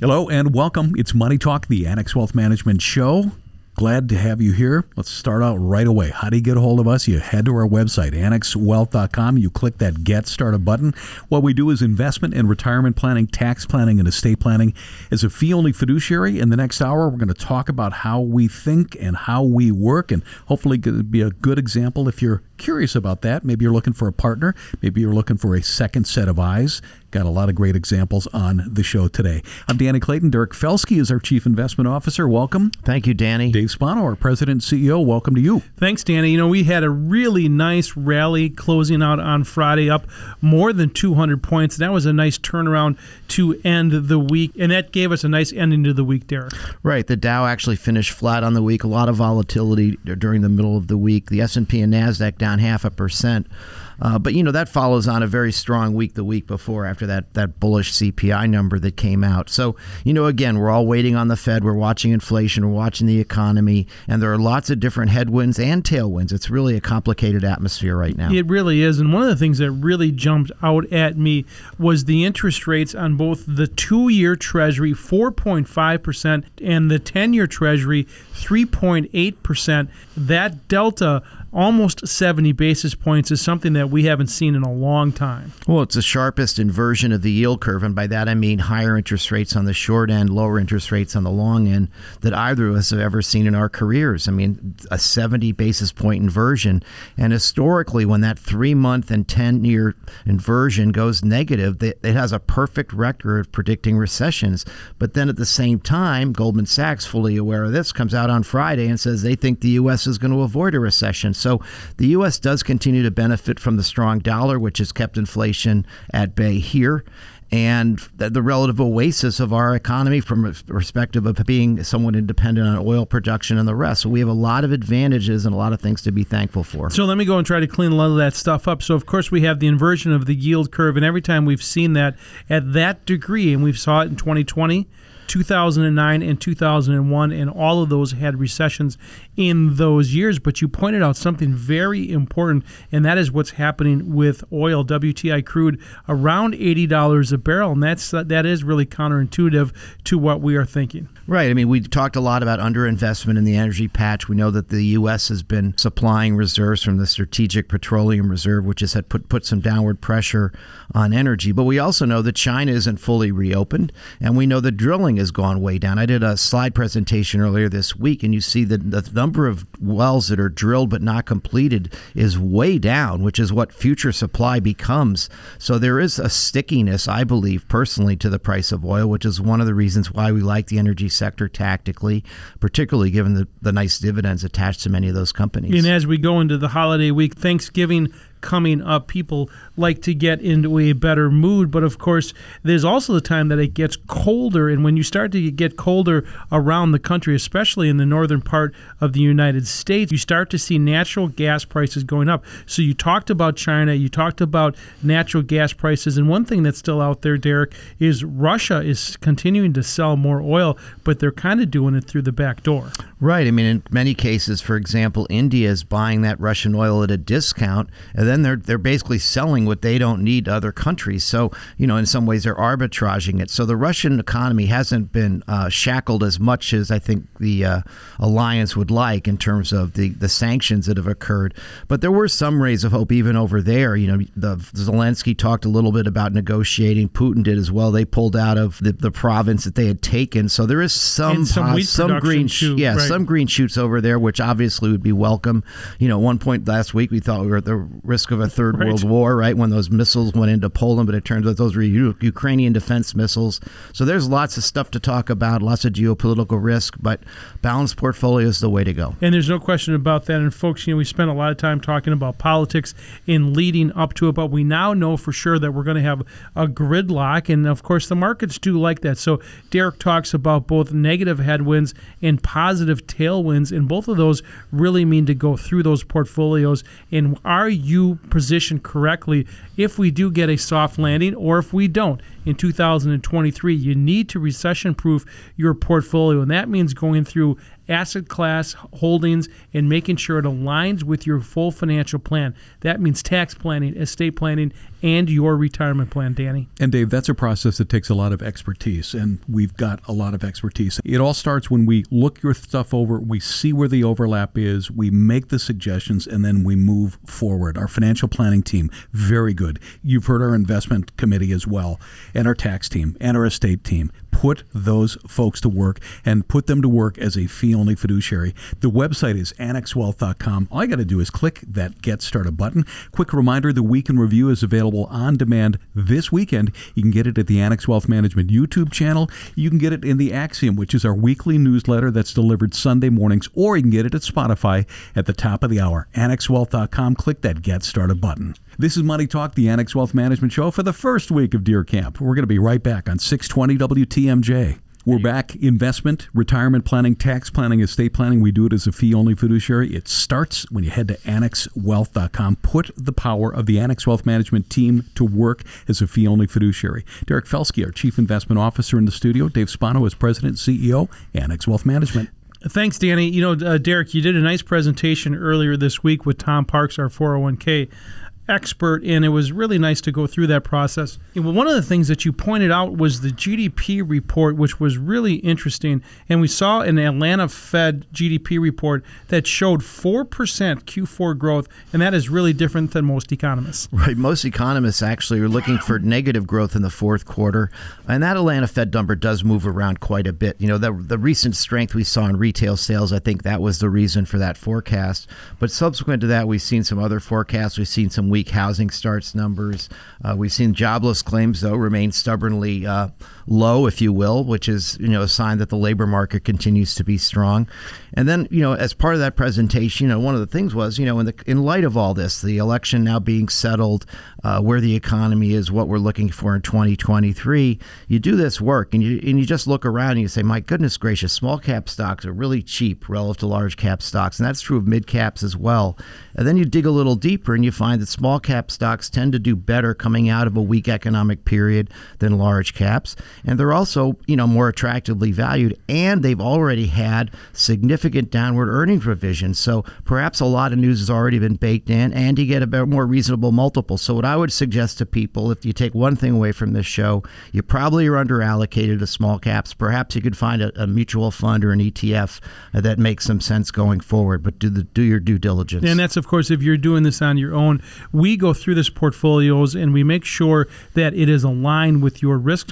Hello and welcome. It's Money Talk, the Annex Wealth Management Show. Glad to have you here. Let's start out right away. How do you get a hold of us? You head to our website, annexwealth.com. You click that Get Started button. What we do is investment and retirement planning, tax planning, and estate planning. As a fee only fiduciary, in the next hour, we're going to talk about how we think and how we work, and hopefully, going to be a good example if you're curious about that. Maybe you're looking for a partner, maybe you're looking for a second set of eyes. Got a lot of great examples on the show today. I'm Danny Clayton. Derek Felske is our Chief Investment Officer. Welcome. Thank you, Danny. Dave Spano, our President and CEO. Welcome to you. Thanks, Danny. You know, we had a really nice rally closing out on Friday, up more than 200 points. That was a nice turnaround to end the week, and that gave us a nice ending to the week, Derek. Right. The Dow actually finished flat on the week. A lot of volatility during the middle of the week. The S&P and Nasdaq down half a percent. Uh, but you know that follows on a very strong week the week before after that that bullish CPI number that came out. So you know again we're all waiting on the Fed. We're watching inflation. We're watching the economy, and there are lots of different headwinds and tailwinds. It's really a complicated atmosphere right now. It really is. And one of the things that really jumped out at me was the interest rates on both the two-year Treasury, 4.5 percent, and the 10-year Treasury, 3.8 percent. That delta almost 70 basis points is something that we haven't seen in a long time. Well, it's the sharpest inversion of the yield curve. And by that, I mean higher interest rates on the short end, lower interest rates on the long end that either of us have ever seen in our careers. I mean, a 70 basis point inversion. And historically, when that three month and 10 year inversion goes negative, it has a perfect record of predicting recessions. But then at the same time, Goldman Sachs, fully aware of this, comes out on Friday and says they think the U.S. is going to avoid a recession. So the U.S. does continue to benefit from the strong dollar, which has kept inflation at bay here and the relative oasis of our economy from a perspective of being somewhat independent on oil production and the rest. So we have a lot of advantages and a lot of things to be thankful for. So let me go and try to clean a lot of that stuff up. So of course we have the inversion of the yield curve, and every time we've seen that at that degree, and we saw it in 2020. 2009 and 2001, and all of those had recessions in those years. But you pointed out something very important, and that is what's happening with oil, WTI crude, around $80 a barrel, and that's that is really counterintuitive to what we are thinking. Right. I mean, we talked a lot about underinvestment in the energy patch. We know that the U.S. has been supplying reserves from the Strategic Petroleum Reserve, which has had put put some downward pressure on energy. But we also know that China isn't fully reopened, and we know that drilling has gone way down. I did a slide presentation earlier this week, and you see that the number of wells that are drilled but not completed is way down, which is what future supply becomes. So there is a stickiness, I believe personally, to the price of oil, which is one of the reasons why we like the energy sector tactically, particularly given the, the nice dividends attached to many of those companies. And as we go into the holiday week, Thanksgiving coming up, people like to get into a better mood. But of course, there's also the time that it gets colder. And when you start to get colder around the country, especially in the northern part of the United States, you start to see natural gas prices going up. So you talked about China, you talked about natural gas prices. And one thing that's still out there, Derek, is Russia is continuing to sell more oil, but they're kind of doing it through the back door. Right. I mean, in many cases, for example, India is buying that Russian oil at a discount, and then they're they're basically selling what they don't need to other countries. So, you know, in some ways, they're arbitraging it. So the Russian economy hasn't been uh, shackled as much as I think the uh, alliance would like in terms of the the sanctions that have occurred. But there were some rays of hope even over there. You know, the Zelensky talked a little bit about negotiating. Putin did as well. They pulled out of the, the province that they had taken. So there is some some, some green, too, yeah, right some green shoots over there, which obviously would be welcome. You know, at one point last week we thought we were at the risk of a third right. world war, right? When those missiles went into Poland, but it turns out those were U- Ukrainian defense missiles. So there's lots of stuff to talk about, lots of geopolitical risk, but balanced portfolio is the way to go. And there's no question about that. And folks, you know, we spent a lot of time talking about politics in leading up to it, but we now know for sure that we're going to have a gridlock, and of course the markets do like that. So Derek talks about both negative headwinds and positive tailwinds, and both of those really mean to go through those portfolios. And are you positioned correctly if we do get a soft landing or if we don't in 2023? You need to recession proof your portfolio, and that means going through asset class holdings and making sure it aligns with your full financial plan. That means tax planning, estate planning, and your retirement plan, Danny. And Dave, that's a process that takes a lot of expertise, and we've got a lot of expertise. It all starts when we look your stuff over, we see where the overlap is, we make the suggestions, and then we move forward. Our financial planning team, very good. You've heard our investment committee as well, and our tax team, and our estate team. Put those folks to work and put them to work as a fee only fiduciary. The website is annexwealth.com. All you got to do is click that Get Started button. Quick reminder the Week in Review is available on demand this weekend. You can get it at the Annex Wealth Management YouTube channel. You can get it in the Axiom, which is our weekly newsletter that's delivered Sunday mornings, or you can get it at Spotify at the top of the hour. AnnexWealth.com. Click that Get Started button. This is Money Talk, the Annex Wealth Management Show for the first week of Deer Camp. We're going to be right back on 620 WTMJ. We're back. Investment, retirement planning, tax planning, estate planning. We do it as a fee only fiduciary. It starts when you head to annexwealth.com. Put the power of the Annex Wealth Management team to work as a fee only fiduciary. Derek Felske, our Chief Investment Officer in the studio. Dave Spano is President CEO, Annex Wealth Management. Thanks, Danny. You know, uh, Derek, you did a nice presentation earlier this week with Tom Parks, our 401k expert, and it was really nice to go through that process. One of the things that you pointed out was the GDP report, which was really interesting. And we saw an Atlanta Fed GDP report that showed 4% Q4 growth, and that is really different than most economists. Right. Most economists actually are looking for negative growth in the fourth quarter. And that Atlanta Fed number does move around quite a bit. You know, the, the recent strength we saw in retail sales, I think that was the reason for that forecast. But subsequent to that, we've seen some other forecasts. We've seen some weak housing starts numbers. Uh, we've seen jobless claims, though, remain stubbornly uh, low, if you will, which is you know a sign that the labor market continues to be strong. And then you know, as part of that presentation, you know, one of the things was you know, in the in light of all this, the election now being settled, uh, where the economy is, what we're looking for in 2023, you do this work and you and you just look around and you say, my goodness gracious, small cap stocks are really cheap relative to large cap stocks, and that's true of mid caps as well. And then you dig a little deeper and you find that small cap stocks tend to do better coming out of a weak economic period than large caps. And they're also, you know, more attractively valued and they've already had significant downward earnings revisions. So perhaps a lot of news has already been baked in and you get a more reasonable multiple. So what I would suggest to people, if you take one thing away from this show, you probably are under allocated to small caps. Perhaps you could find a, a mutual fund or an ETF that makes some sense going forward, but do the do your due diligence. And that's of course if you're doing this on your own. We go through this portfolios and we make sure that it is aligned with your risk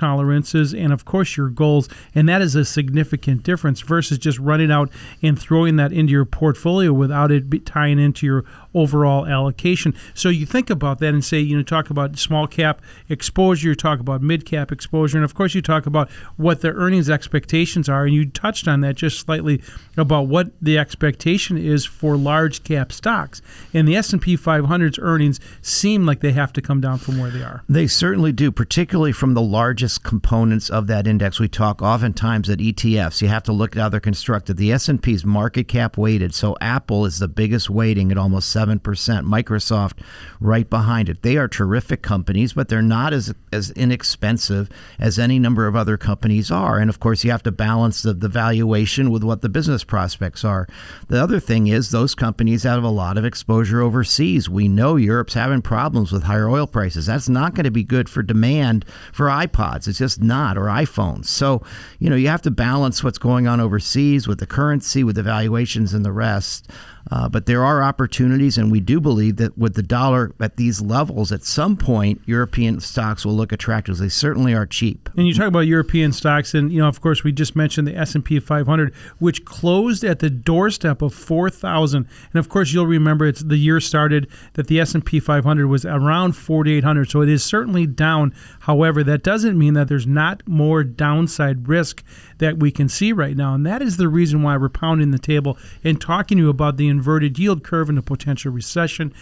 tolerances and of course your goals, and that is a significant difference versus just running out and throwing that into your portfolio without it tying into your overall allocation. So you think about that and say, you know, talk about small cap exposure, you talk about mid cap exposure, and of course you talk about what the earnings expectations are, and you touched on that just slightly about what the expectation is for large cap stocks. And the S&P 500's earnings seem like they have to come down from where they are. They certainly do, particularly from the largest components of that index. We talk oftentimes at ETFs. You have to look at how they're constructed. The S&P is market cap weighted, so Apple is the biggest weighting at almost 7%. Microsoft right behind it. They are terrific companies, but they're not as as inexpensive as any number of other companies are. And of course, you have to balance the, the valuation with what the business prospects are. The other thing is those companies have a lot of exposure overseas. We know Europe's having problems with higher oil prices. That's not going to be good for demand for iPods. It's just not, or iPhones. So, you know, you have to balance what's going on overseas with the currency, with the valuations and the rest. Uh, but there are opportunities, and we do believe that with the dollar at these levels, at some point, European stocks will look attractive. They certainly are cheap. And you talk about European stocks, and you know, of course, we just mentioned the S and P 500, which closed at the doorstep of 4,000. And of course, you'll remember it's the year started that the S and P 500 was around 4,800, so it is certainly down. However, that doesn't mean that there's not more downside risk that we can see right now, and that is the reason why we're pounding the table and talking to you about the inverted yield curve and a potential recession.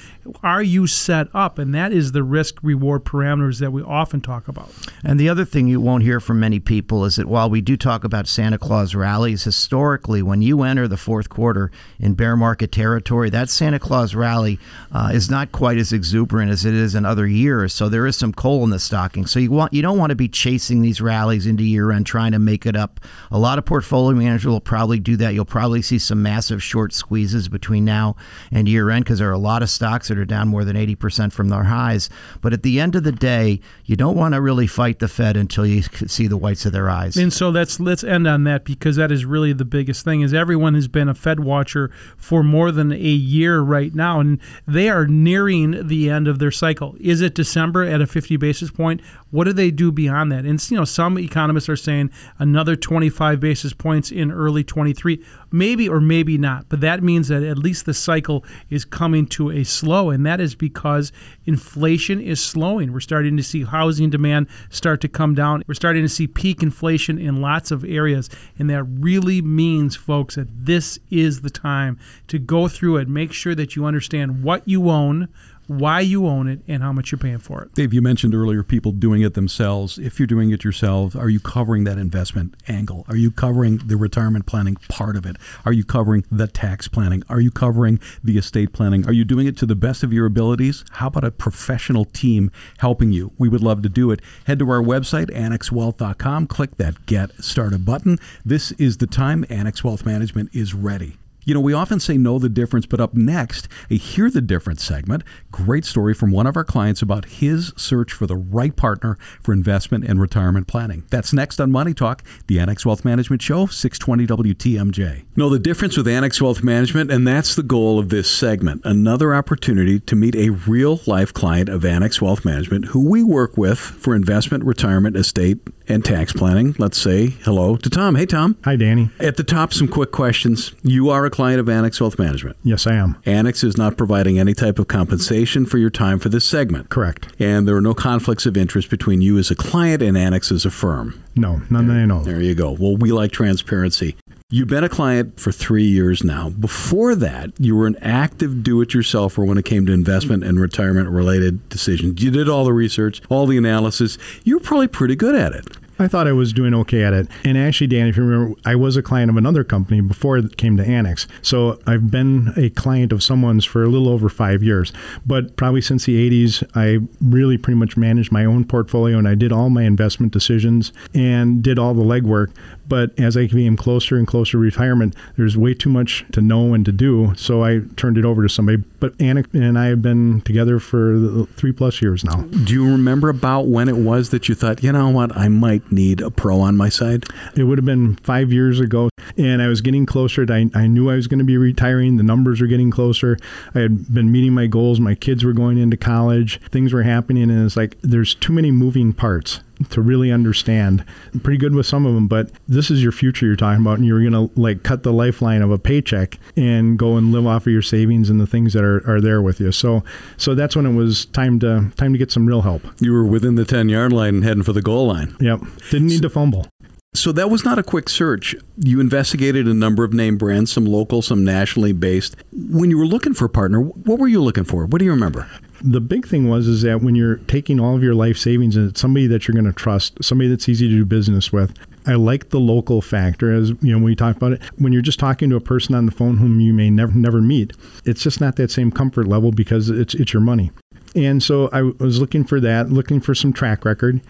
Are you set up? And that is the risk reward parameters that we often talk about. And the other thing you won't hear from many people is that while we do talk about Santa Claus rallies, historically, when you enter the fourth quarter in bear market territory, that Santa Claus rally uh, is not quite as exuberant as it is in other years. So there is some coal in the stocking. So you want you don't want to be chasing these rallies into year end, trying to make it up. A lot of portfolio managers will probably do that. You'll probably see some massive short squeezes between now and year end because there are a lot of stocks that are down more than 80% from their highs. But at the end of the day, you don't want to really fight the Fed until you see the whites of their eyes. And so let's let's end on that because that is really the biggest thing is everyone has been a Fed watcher for more than a year right now and they are nearing the end of their cycle. Is it December at a 50 basis point? What do they do beyond that? And you know, some economists are saying another 25 basis points in early 23, maybe or maybe not. But that means that at least the cycle is coming to a slow, and that is because inflation is slowing. We're starting to see housing demand start to come down. We're starting to see peak inflation in lots of areas, and that really means, folks, that this is the time to go through it, make sure that you understand what you own why you own it, and how much you're paying for it. Dave, you mentioned earlier people doing it themselves. If you're doing it yourself, are you covering that investment angle? Are you covering the retirement planning part of it? Are you covering the tax planning? Are you covering the estate planning? Are you doing it to the best of your abilities? How about a professional team helping you? We would love to do it. Head to our website, annexwealth.com, click that Get Started button. This is the time Annex Wealth Management is ready. You know, we often say know the difference, but up next, a Hear the Difference segment. Great story from one of our clients about his search for the right partner for investment and retirement planning. That's next on Money Talk, the Annex Wealth Management Show, 620 WTMJ. Know the difference with Annex Wealth Management, and that's the goal of this segment. Another opportunity to meet a real life client of Annex Wealth Management who we work with for investment, retirement, estate, and tax planning. Let's say hello to Tom. Hey, Tom. Hi, Danny. At the top, some quick questions. You are a client of Annex Wealth Management. Yes, I am. Annex is not providing any type of compensation for your time for this segment. Correct. And there are no conflicts of interest between you as a client and Annex as a firm. No, none that I know. There you go. Well, we like transparency. You've been a client for three years now. Before that, you were an active do it yourselfer when it came to investment and retirement related decisions. You did all the research, all the analysis. You were probably pretty good at it. I thought I was doing okay at it. And actually, Dan, if you remember, I was a client of another company before it came to Annex. So I've been a client of someone's for a little over five years. But probably since the 80s, I really pretty much managed my own portfolio and I did all my investment decisions and did all the legwork. But as I came closer and closer to retirement, there's way too much to know and to do. So I turned it over to somebody. But Annex and I have been together for three plus years now. Do you remember about when it was that you thought, you know what, I might need a pro on my side? It would have been five years ago. And I was getting closer. I, I knew I was going to be retiring. The numbers were getting closer. I had been meeting my goals. My kids were going into college. Things were happening. And it's like, there's too many moving parts to really understand. I'm pretty good with some of them, but this is your future you're talking about, and you're going to like cut the lifeline of a paycheck and go and live off of your savings and the things that are, are there with you. So, so that's when it was time to time to get some real help. You were within the ten yard line and heading for the goal line. Yep, didn't need to fumble. So that was not a quick search. You investigated a number of name brands, some local, some nationally based. When you were looking for a partner, what were you looking for? What do you remember? The big thing was is that when you're taking all of your life savings and it's somebody that you're going to trust, somebody that's easy to do business with. I like the local factor as you know when we talk about it. When you're just talking to a person on the phone whom you may never never meet, it's just not that same comfort level because it's it's your money. And so I was looking for that, looking for some track record,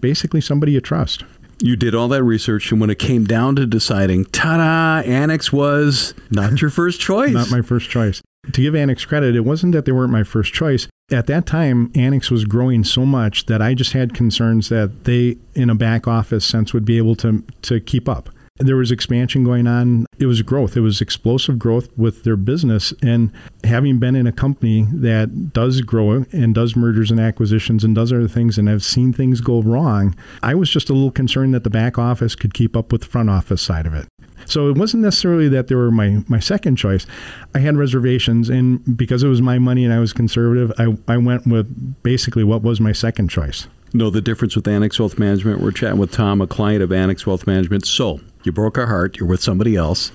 basically somebody you trust. You did all that research, and when it came down to deciding, ta-da, Annex was not your first choice. not my first choice. To give Annex credit, it wasn't that they weren't my first choice. At that time, Annex was growing so much that I just had concerns that they, in a back office sense, would be able to to keep up. There was expansion going on. It was growth. It was explosive growth with their business. And having been in a company that does grow and does mergers and acquisitions and does other things and have seen things go wrong, I was just a little concerned that the back office could keep up with the front office side of it. So it wasn't necessarily that they were my, my second choice. I had reservations, and because it was my money and I was conservative, I, I went with basically what was my second choice. Know the difference with Annex Wealth Management? We're chatting with Tom, a client of Annex Wealth Management. So you broke our heart. You're with somebody else.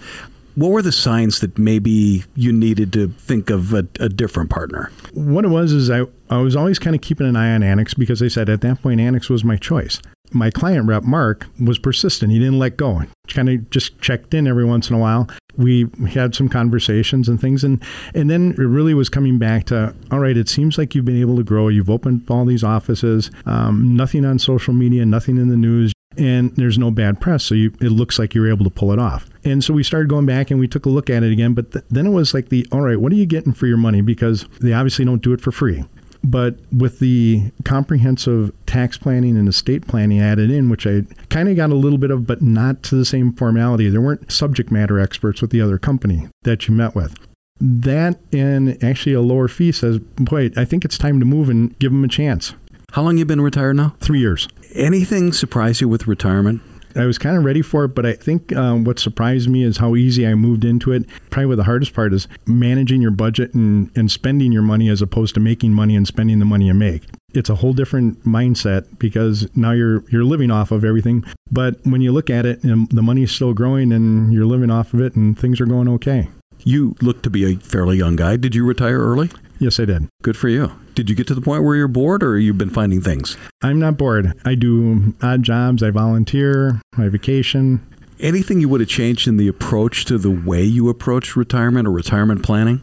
What were the signs that maybe you needed to think of a, a different partner? What it was is I, I was always kind of keeping an eye on Annex because they said at that point Annex was my choice. My client rep, Mark, was persistent. He didn't let go. Kind of just checked in every once in a while. We had some conversations and things, and and then it really was coming back to all right. It seems like you've been able to grow. You've opened all these offices. Um, nothing on social media, nothing in the news and there's no bad press. So you, it looks like you're able to pull it off. And so we started going back and we took a look at it again. But th- then it was like the, all right, what are you getting for your money? Because they obviously don't do it for free. But with the comprehensive tax planning and estate planning added in, which I kind of got a little bit of, but not to the same formality, there weren't subject matter experts with the other company that you met with. That and actually a lower fee says, boy, I think it's time to move and give them a chance. How long you been retired now? Three years. Anything surprise you with retirement? I was kind of ready for it, but I think um, what surprised me is how easy I moved into it. Probably the hardest part is managing your budget and, and spending your money as opposed to making money and spending the money you make. It's a whole different mindset because now you're you're living off of everything. But when you look at it, and the money is still growing and you're living off of it, and things are going okay. You look to be a fairly young guy. Did you retire early? Yes, I did. Good for you. Did you get to the point where you're bored or you've been finding things? I'm not bored. I do odd jobs, I volunteer, I vacation. Anything you would have changed in the approach to the way you approach retirement or retirement planning?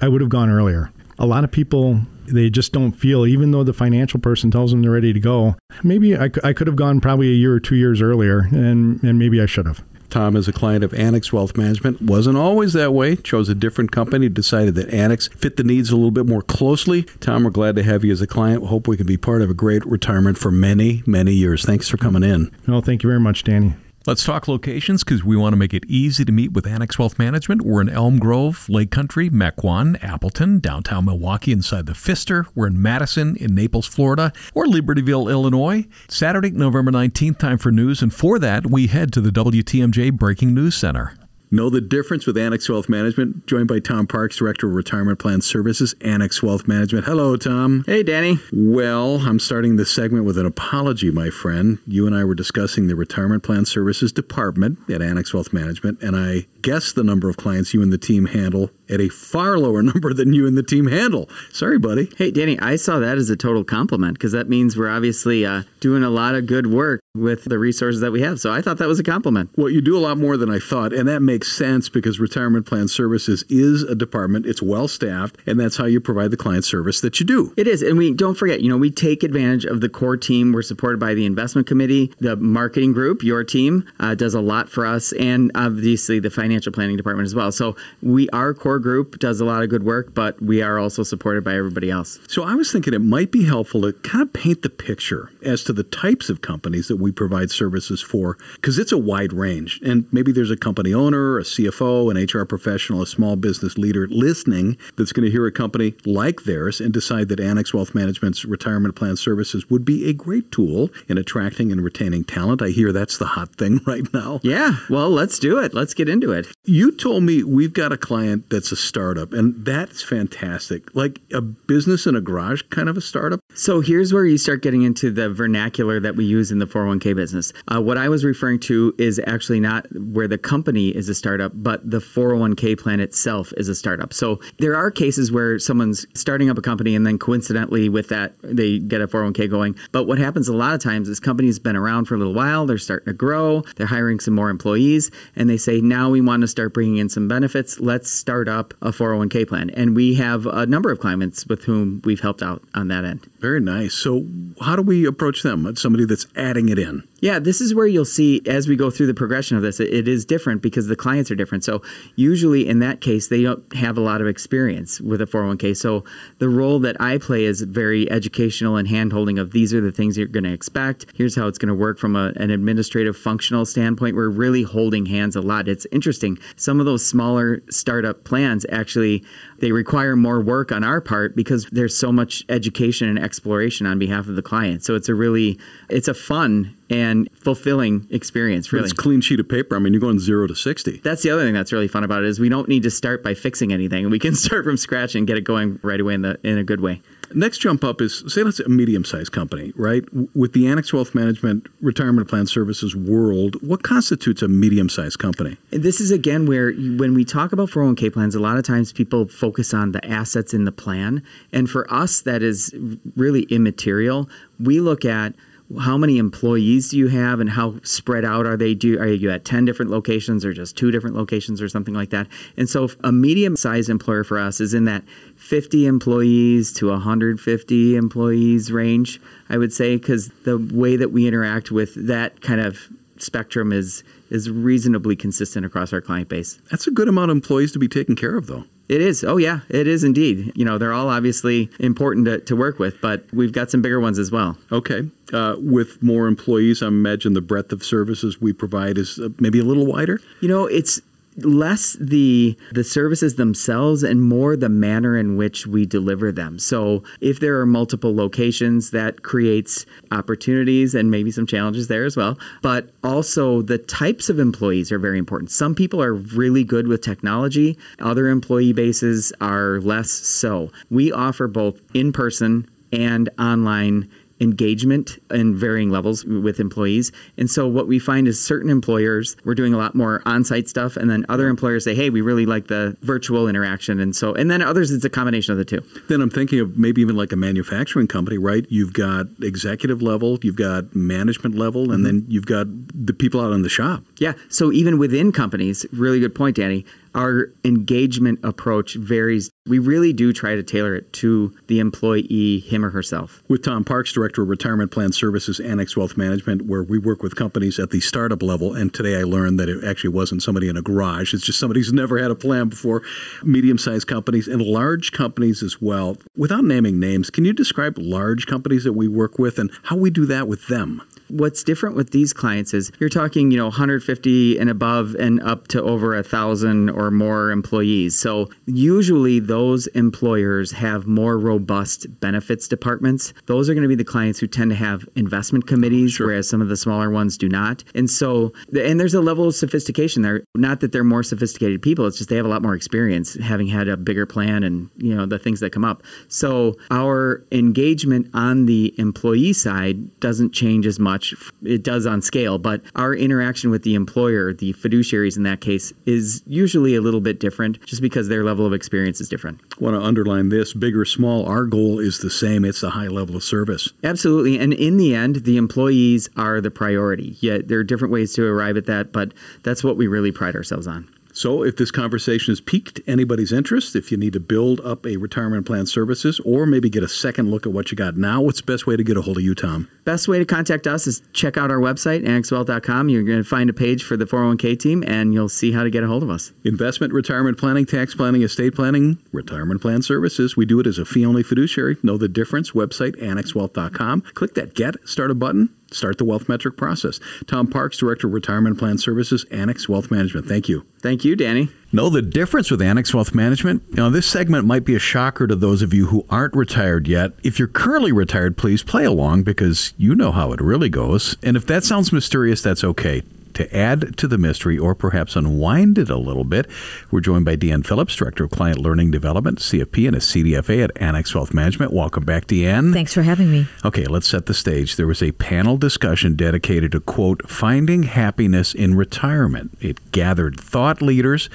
I would have gone earlier. A lot of people, they just don't feel, even though the financial person tells them they're ready to go. Maybe I, I could have gone probably a year or two years earlier, and, and maybe I should have. Tom is a client of Annex Wealth Management. Wasn't always that way. Chose a different company. Decided that Annex fit the needs a little bit more closely. Tom, we're glad to have you as a client. Hope we can be part of a great retirement for many, many years. Thanks for coming in. No, thank you very much, Danny. Let's talk locations because we want to make it easy to meet with Annex Wealth Management. We're in Elm Grove, Lake Country, Mequon, Appleton, downtown Milwaukee inside the Pfister. We're in Madison, in Naples, Florida, or Libertyville, Illinois. Saturday, November 19th, time for news. And for that, we head to the WTMJ Breaking News Center. Know the difference with Annex Wealth Management? Joined by Tom Parks, Director of Retirement Plan Services, Annex Wealth Management. Hello, Tom. Hey, Danny. Well, I'm starting this segment with an apology, my friend. You and I were discussing the Retirement Plan Services Department at Annex Wealth Management, and I guessed the number of clients you and the team handle at a far lower number than you and the team handle. Sorry, buddy. Hey, Danny, I saw that as a total compliment because that means we're obviously uh, doing a lot of good work with the resources that we have. So I thought that was a compliment. Well, you do a lot more than I thought, and that makes sense because Retirement Plan Services is a department. It's well staffed, and that's how you provide the client service that you do. It is, and we don't forget. You know, we take advantage of the core team. We're supported by the investment committee, the marketing group. Your team uh, does a lot for us, and obviously the financial planning department as well. So we, our core group, does a lot of good work, but we are also supported by everybody else. So I was thinking it might be helpful to kind of paint the picture as to the types of companies that we provide services for, because it's a wide range. And maybe there's a company owner, a CFO, an HR professional, a small business leader listening that's going to hear a company like theirs and decide that Annex Wealth Management's retirement plan services would be a great tool in attracting and retaining talent. I hear that's the hot thing right now. Yeah, well, let's do it. Let's get into it. You told me we've got a client that's a startup, and that's fantastic. Like a business in a garage kind of a startup. So here's where you start getting into the vernacular that we use in the 401k business. Uh, what I was referring to is actually not where the company is a startup, but the 401k plan itself is a startup. So there are cases where someone's starting up a company and then coincidentally with that they get a 401k going. But what happens a lot of times is companies been around for a little while, they're starting to grow, they're hiring some more employees, and they say now we want to start bringing in some benefits. Let's start up a 401k plan. And we have a number of clients with whom we've helped out on that end. Very nice. So, how do we approach them? Somebody that's adding it in. Yeah, this is where you'll see as we go through the progression of this, it, it is different because the clients are different. So, usually in that case, they don't have a lot of experience with a 401k. So, the role that I play is very educational and handholding of these are the things you're going to expect. Here's how it's going to work from a, an administrative functional standpoint. We're really holding hands a lot. It's interesting. Some of those smaller startup plans actually they require more work on our part because there's so much education and exploration on behalf of the client. So it's a really it's a fun and fulfilling experience. Really, it's clean sheet of paper. I mean, you're going zero to sixty. That's the other thing that's really fun about it is we don't need to start by fixing anything. We can start from scratch and get it going right away in the in a good way. Next jump up is say let's say a medium sized company, right? With the Annex Wealth Management Retirement Plan Services world, what constitutes a medium sized company? And this is again where when we talk about 401k plans, a lot of times people focus on the assets in the plan. And for us, that is really immaterial. We look at how many employees do you have and how spread out are they? Do are you at 10 different locations or just two different locations or something like that? And so a medium sized employer for us is in that 50 employees to 150 employees range i would say because the way that we interact with that kind of spectrum is is reasonably consistent across our client base. That's a good amount of employees to be taken care of, though. It is. Oh, yeah, it is indeed. You know, they're all obviously important to, to work with, but we've got some bigger ones as well. Okay. Uh, with more employees, I imagine the breadth of services we provide is uh, maybe a little wider. You know, it's less the the services themselves and more the manner in which we deliver them. So, if there are multiple locations, that creates opportunities and maybe some challenges there as well. But also the types of employees are very important. Some people are really good with technology, other employee bases are less so. We offer both in-person and online engagement in varying levels with employees. And so what we find is certain employers we're doing a lot more on-site stuff and then other employers say, "Hey, we really like the virtual interaction." And so and then others it's a combination of the two. Then I'm thinking of maybe even like a manufacturing company, right? You've got executive level, you've got management level, and mm-hmm. then you've got the people out in the shop. Yeah, so even within companies, really good point, Danny. Our engagement approach varies. We really do try to tailor it to the employee, him or herself. With Tom Parks, Director of Retirement Plan Services, Annex Wealth Management, where we work with companies at the startup level. And today I learned that it actually wasn't somebody in a garage, it's just somebody who's never had a plan before. Medium sized companies and large companies as well. Without naming names, can you describe large companies that we work with and how we do that with them? What's different with these clients is you're talking, you know, 150 and above and up to over a thousand or more employees. So usually those employers have more robust benefits departments. Those are going to be the clients who tend to have investment committees, whereas some of the smaller ones do not. And so, and there's a level of sophistication there. Not that they're more sophisticated people, it's just they have a lot more experience having had a bigger plan and, you know, the things that come up. So our engagement on the employee side doesn't change as much. It does on scale, but our interaction with the employer, the fiduciaries in that case, is usually a little bit different just because their level of experience is different. I want to underline this big or small, our goal is the same. It's a high level of service. Absolutely. And in the end, the employees are the priority. Yet there are different ways to arrive at that, but that's what we really pride ourselves on. So, if this conversation has piqued anybody's interest, if you need to build up a retirement plan services or maybe get a second look at what you got now, what's the best way to get a hold of you, Tom? Best way to contact us is check out our website, annexwealth.com. You're going to find a page for the 401k team and you'll see how to get a hold of us. Investment, retirement planning, tax planning, estate planning, retirement plan services. We do it as a fee only fiduciary. Know the difference. Website, annexwealth.com. Click that Get Started button. Start the wealth metric process. Tom Parks, Director of Retirement Plan Services, Annex Wealth Management. Thank you. Thank you, Danny. Know the difference with Annex Wealth Management? Now, this segment might be a shocker to those of you who aren't retired yet. If you're currently retired, please play along because you know how it really goes. And if that sounds mysterious, that's okay. To add to the mystery or perhaps unwind it a little bit, we're joined by Deanne Phillips, Director of Client Learning Development, CFP, and a CDFA at Annex Wealth Management. Welcome back, Deanne. Thanks for having me. Okay, let's set the stage. There was a panel discussion dedicated to, quote, finding happiness in retirement. It gathered thought leaders,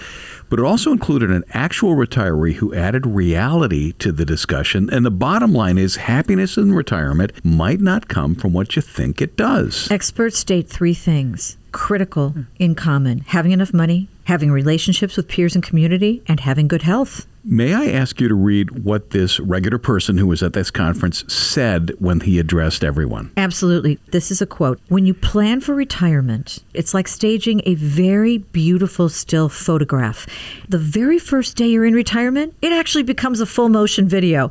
but it also included an actual retiree who added reality to the discussion. And the bottom line is happiness in retirement might not come from what you think it does. Experts state three things critical hmm. in common having enough money, having relationships with peers and community, and having good health. May I ask you to read what this regular person who was at this conference said when he addressed everyone? Absolutely. This is a quote. When you plan for retirement, it's like staging a very beautiful still photograph. The very first day you're in retirement, it actually becomes a full motion video.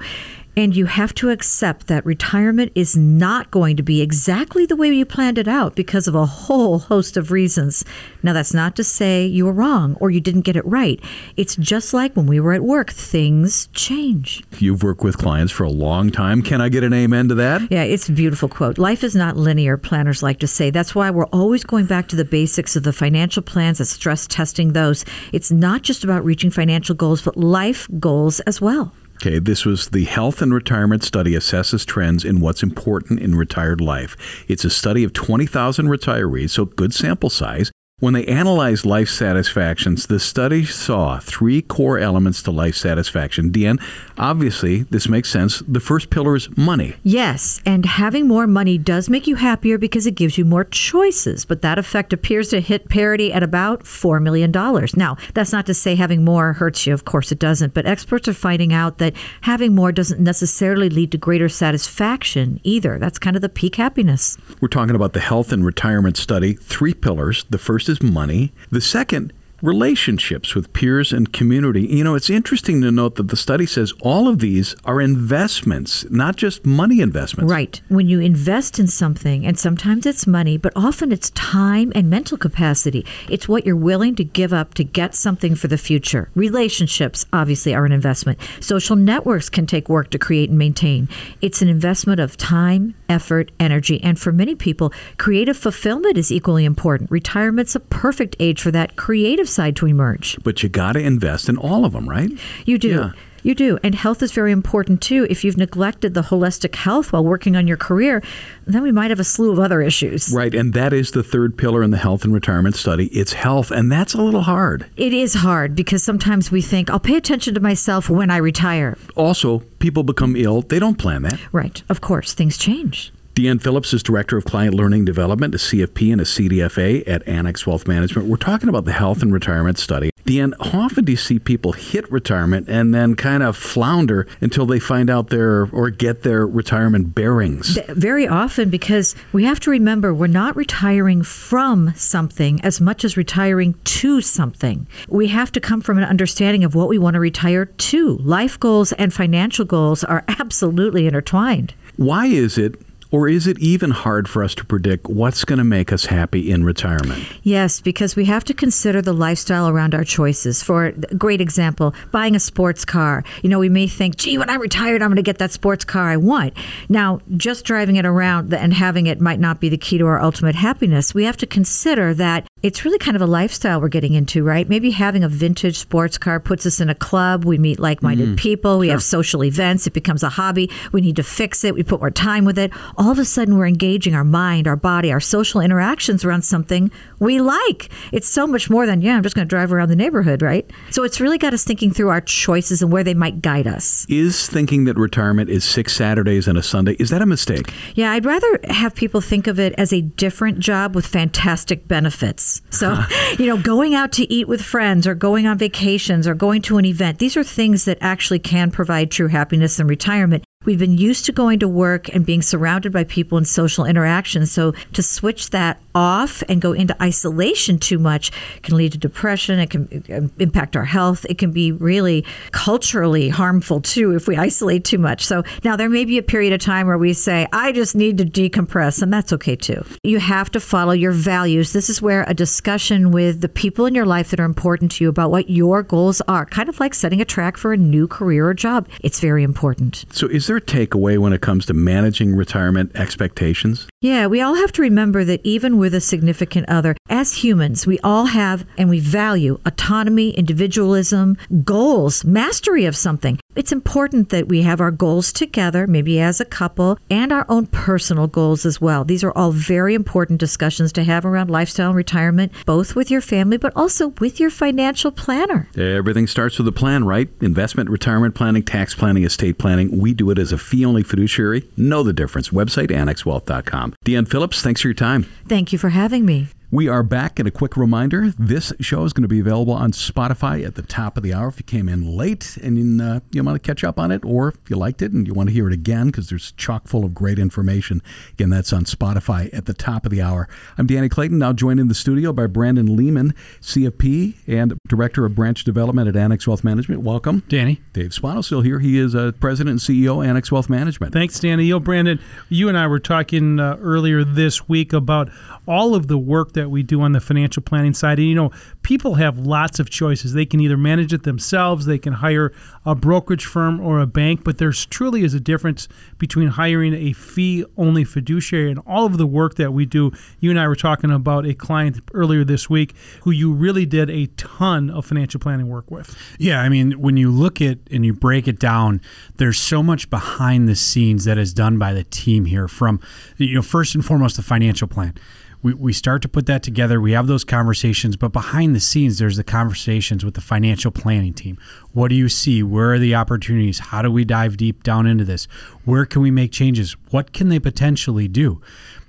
And you have to accept that retirement is not going to be exactly the way you planned it out because of a whole host of reasons. Now, that's not to say you were wrong or you didn't get it right. It's just like when we were at work, things change. You've worked with clients for a long time. Can I get an amen to that? Yeah, it's a beautiful quote. Life is not linear, planners like to say. That's why we're always going back to the basics of the financial plans and stress testing those. It's not just about reaching financial goals, but life goals as well. Okay, this was the Health and Retirement Study assesses trends in what's important in retired life. It's a study of 20,000 retirees, so good sample size. When they analyzed life satisfactions, the study saw three core elements to life satisfaction. Deanne, obviously, this makes sense. The first pillar is money. Yes, and having more money does make you happier because it gives you more choices, but that effect appears to hit parity at about $4 million. Now, that's not to say having more hurts you, of course it doesn't, but experts are finding out that having more doesn't necessarily lead to greater satisfaction either. That's kind of the peak happiness. We're talking about the health and retirement study, three pillars. The first money. The second relationships with peers and community. You know, it's interesting to note that the study says all of these are investments, not just money investments. Right. When you invest in something, and sometimes it's money, but often it's time and mental capacity. It's what you're willing to give up to get something for the future. Relationships, obviously, are an investment. Social networks can take work to create and maintain. It's an investment of time, effort, energy, and for many people, creative fulfillment is equally important. Retirement's a perfect age for that creative side to emerge. But you got to invest in all of them, right? You do. Yeah. You do. And health is very important too. If you've neglected the holistic health while working on your career, then we might have a slew of other issues. Right. And that is the third pillar in the health and retirement study. It's health. And that's a little hard. It is hard because sometimes we think, I'll pay attention to myself when I retire. Also, people become ill. They don't plan that. Right. Of course, things change. Deanne Phillips is Director of Client Learning Development, a CFP and a CDFA at Annex Wealth Management. We're talking about the health and retirement study. Deanne, how often do you see people hit retirement and then kind of flounder until they find out their or get their retirement bearings? Very often, because we have to remember we're not retiring from something as much as retiring to something. We have to come from an understanding of what we want to retire to. Life goals and financial goals are absolutely intertwined. Why is it or is it even hard for us to predict what's going to make us happy in retirement? Yes, because we have to consider the lifestyle around our choices. For a great example, buying a sports car. You know, we may think, gee, when I'm retired, I'm going to get that sports car I want. Now, just driving it around and having it might not be the key to our ultimate happiness. We have to consider that it's really kind of a lifestyle we're getting into, right? Maybe having a vintage sports car puts us in a club. We meet like minded mm, people. We sure. have social events. It becomes a hobby. We need to fix it. We put more time with it. All of a sudden, we're engaging our mind, our body, our social interactions around something we like. It's so much more than, yeah, I'm just going to drive around the neighborhood, right? So it's really got us thinking through our choices and where they might guide us. Is thinking that retirement is six Saturdays and a Sunday, is that a mistake? Yeah, I'd rather have people think of it as a different job with fantastic benefits. So, you know, going out to eat with friends or going on vacations or going to an event, these are things that actually can provide true happiness in retirement. We've been used to going to work and being surrounded by people and social interaction. So to switch that off and go into isolation too much can lead to depression. It can um, impact our health. It can be really culturally harmful too if we isolate too much. So now there may be a period of time where we say, I just need to decompress, and that's okay too. You have to follow your values. This is where a discussion with the people in your life that are important to you about what your goals are, kind of like setting a track for a new career or job, it's very important. So is there a takeaway when it comes to managing retirement expectations? Yeah, we all have to remember that even with a significant other, as humans, we all have and we value autonomy, individualism, goals, mastery of something. It's important that we have our goals together, maybe as a couple, and our own personal goals as well. These are all very important discussions to have around lifestyle and retirement, both with your family, but also with your financial planner. Everything starts with a plan, right? Investment, retirement planning, tax planning, estate planning. We do it as a fee only fiduciary. Know the difference. Website annexwealth.com. Deanne Phillips, thanks for your time. Thank you for having me. We are back, and a quick reminder this show is going to be available on Spotify at the top of the hour if you came in late and uh, you want to catch up on it, or if you liked it and you want to hear it again because there's chock full of great information. Again, that's on Spotify at the top of the hour. I'm Danny Clayton, now joined in the studio by Brandon Lehman, CFP and Director of Branch Development at Annex Wealth Management. Welcome. Danny. Dave Spano still here. He is uh, President and CEO Annex Wealth Management. Thanks, Danny. Yo, Brandon, you and I were talking uh, earlier this week about all of the work that that we do on the financial planning side. And you know, people have lots of choices. They can either manage it themselves, they can hire a brokerage firm or a bank, but there's truly is a difference between hiring a fee only fiduciary and all of the work that we do. You and I were talking about a client earlier this week who you really did a ton of financial planning work with. Yeah, I mean, when you look at and you break it down, there's so much behind the scenes that is done by the team here from you know, first and foremost the financial plan we, we start to put that together. We have those conversations, but behind the scenes, there's the conversations with the financial planning team. What do you see? Where are the opportunities? How do we dive deep down into this? Where can we make changes? What can they potentially do?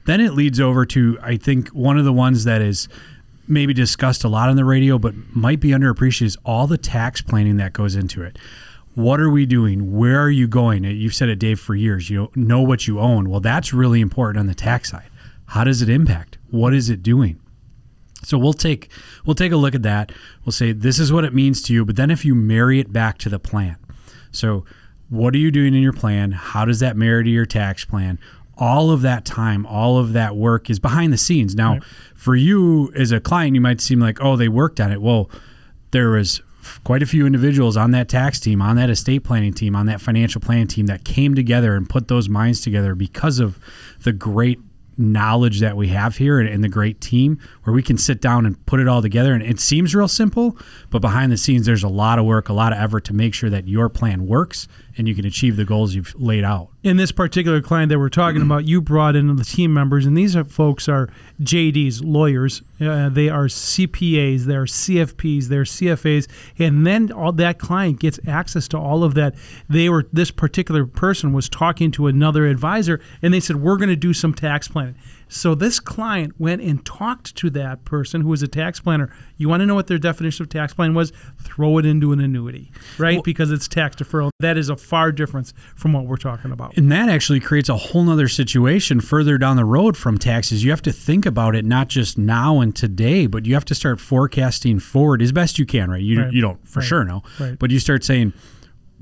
Then it leads over to, I think, one of the ones that is maybe discussed a lot on the radio, but might be underappreciated is all the tax planning that goes into it. What are we doing? Where are you going? You've said it, Dave, for years. You know what you own. Well, that's really important on the tax side. How does it impact? What is it doing? So we'll take we'll take a look at that. We'll say this is what it means to you, but then if you marry it back to the plan. So what are you doing in your plan? How does that marry to your tax plan? All of that time, all of that work is behind the scenes. Now, right. for you as a client, you might seem like, "Oh, they worked on it." Well, there was quite a few individuals on that tax team, on that estate planning team, on that financial planning team that came together and put those minds together because of the great knowledge that we have here and, and, the great team where we can sit down and put it all together. And it seems real simple, but behind the scenes, there's a lot of work, a lot of effort to make sure that your plan works and you can achieve the goals you've laid out. In this particular client that we're talking about, you brought in the team members, and these are folks are JDs, lawyers. Uh, they are CPAs, they're CFPs, they're CFAs, and then all that client gets access to all of that. They were this particular person was talking to another advisor, and they said, "We're going to do some tax planning." So this client went and talked to that person who was a tax planner. You want to know what their definition of tax plan was? Throw it into an annuity, right? Well, because it's tax deferral. That is a far difference from what we're talking about. And that actually creates a whole other situation further down the road from taxes. You have to think about it not just now and today, but you have to start forecasting forward as best you can, right? You, right. you don't for right. sure know, right. but you start saying,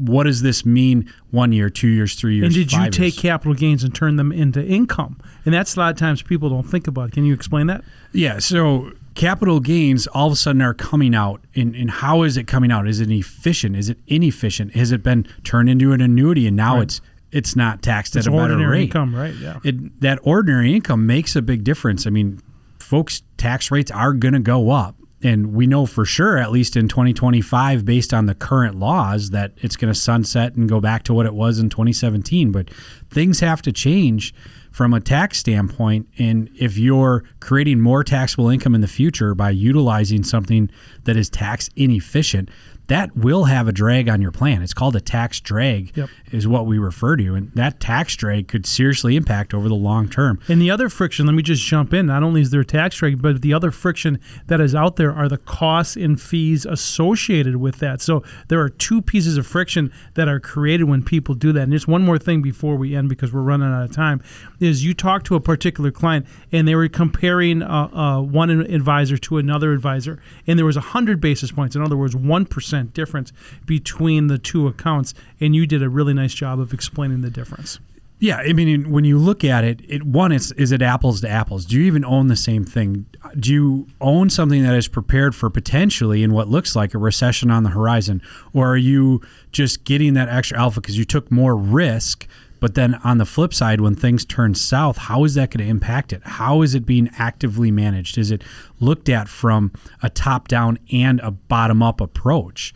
what does this mean one year, two years, three years? And did you take years? capital gains and turn them into income? And that's a lot of times people don't think about. Can you explain that? Yeah. So capital gains all of a sudden are coming out. And, and how is it coming out? Is it efficient? Is it inefficient? Has it been turned into an annuity and now right. it's it's not taxed it's at a better rate? Income, right? Yeah. It, that ordinary income makes a big difference. I mean, folks' tax rates are going to go up and we know for sure, at least in 2025, based on the current laws, that it's going to sunset and go back to what it was in 2017. But things have to change from a tax standpoint. And if you're creating more taxable income in the future by utilizing something that is tax inefficient, that will have a drag on your plan. It's called a tax drag, yep. is what we refer to. And that tax drag could seriously impact over the long term. And the other friction, let me just jump in. Not only is there a tax drag, but the other friction that is out there are the costs and fees associated with that. So there are two pieces of friction that are created when people do that. And just one more thing before we end, because we're running out of time, is you talk to a particular client and they were comparing uh, uh, one advisor to another advisor, and there was 100 basis points. In other words, 1% difference between the two accounts, and you did a really nice job of explaining the difference. Yeah, I mean, when you look at it, it one is is it apples to apples? Do you even own the same thing? Do you own something that is prepared for potentially in what looks like a recession on the horizon, or are you just getting that extra alpha because you took more risk but then on the flip side, when things turn south, how is that going to impact it? How is it being actively managed? Is it looked at from a top down and a bottom up approach?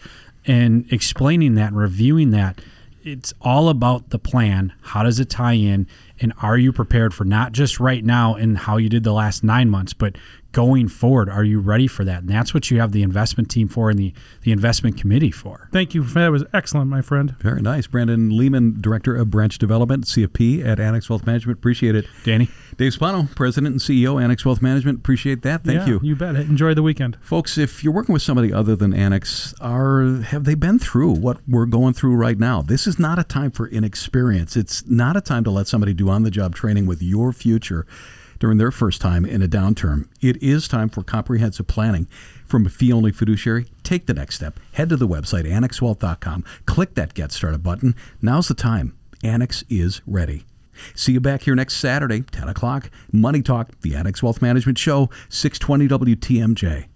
And explaining that, reviewing that, it's all about the plan. How does it tie in? And are you prepared for not just right now and how you did the last nine months, but going forward, are you ready for that? And that's what you have the investment team for and the, the investment committee for. Thank you. That was excellent, my friend. Very nice. Brandon Lehman, Director of Branch Development, CFP at Annex Wealth Management. Appreciate it. Danny. Dave Spano, President and CEO, Annex Wealth Management. Appreciate that. Thank yeah, you. You bet. Enjoy the weekend. Folks, if you're working with somebody other than Annex, are have they been through what we're going through right now? This is not a time for inexperience. It's not a time to let somebody do on the job training with your future during their first time in a downturn. It is time for comprehensive planning. From a fee only fiduciary, take the next step. Head to the website, annexwealth.com, click that Get Started button. Now's the time. Annex is ready. See you back here next Saturday, 10 o'clock. Money Talk, the Annex Wealth Management Show, 620 WTMJ.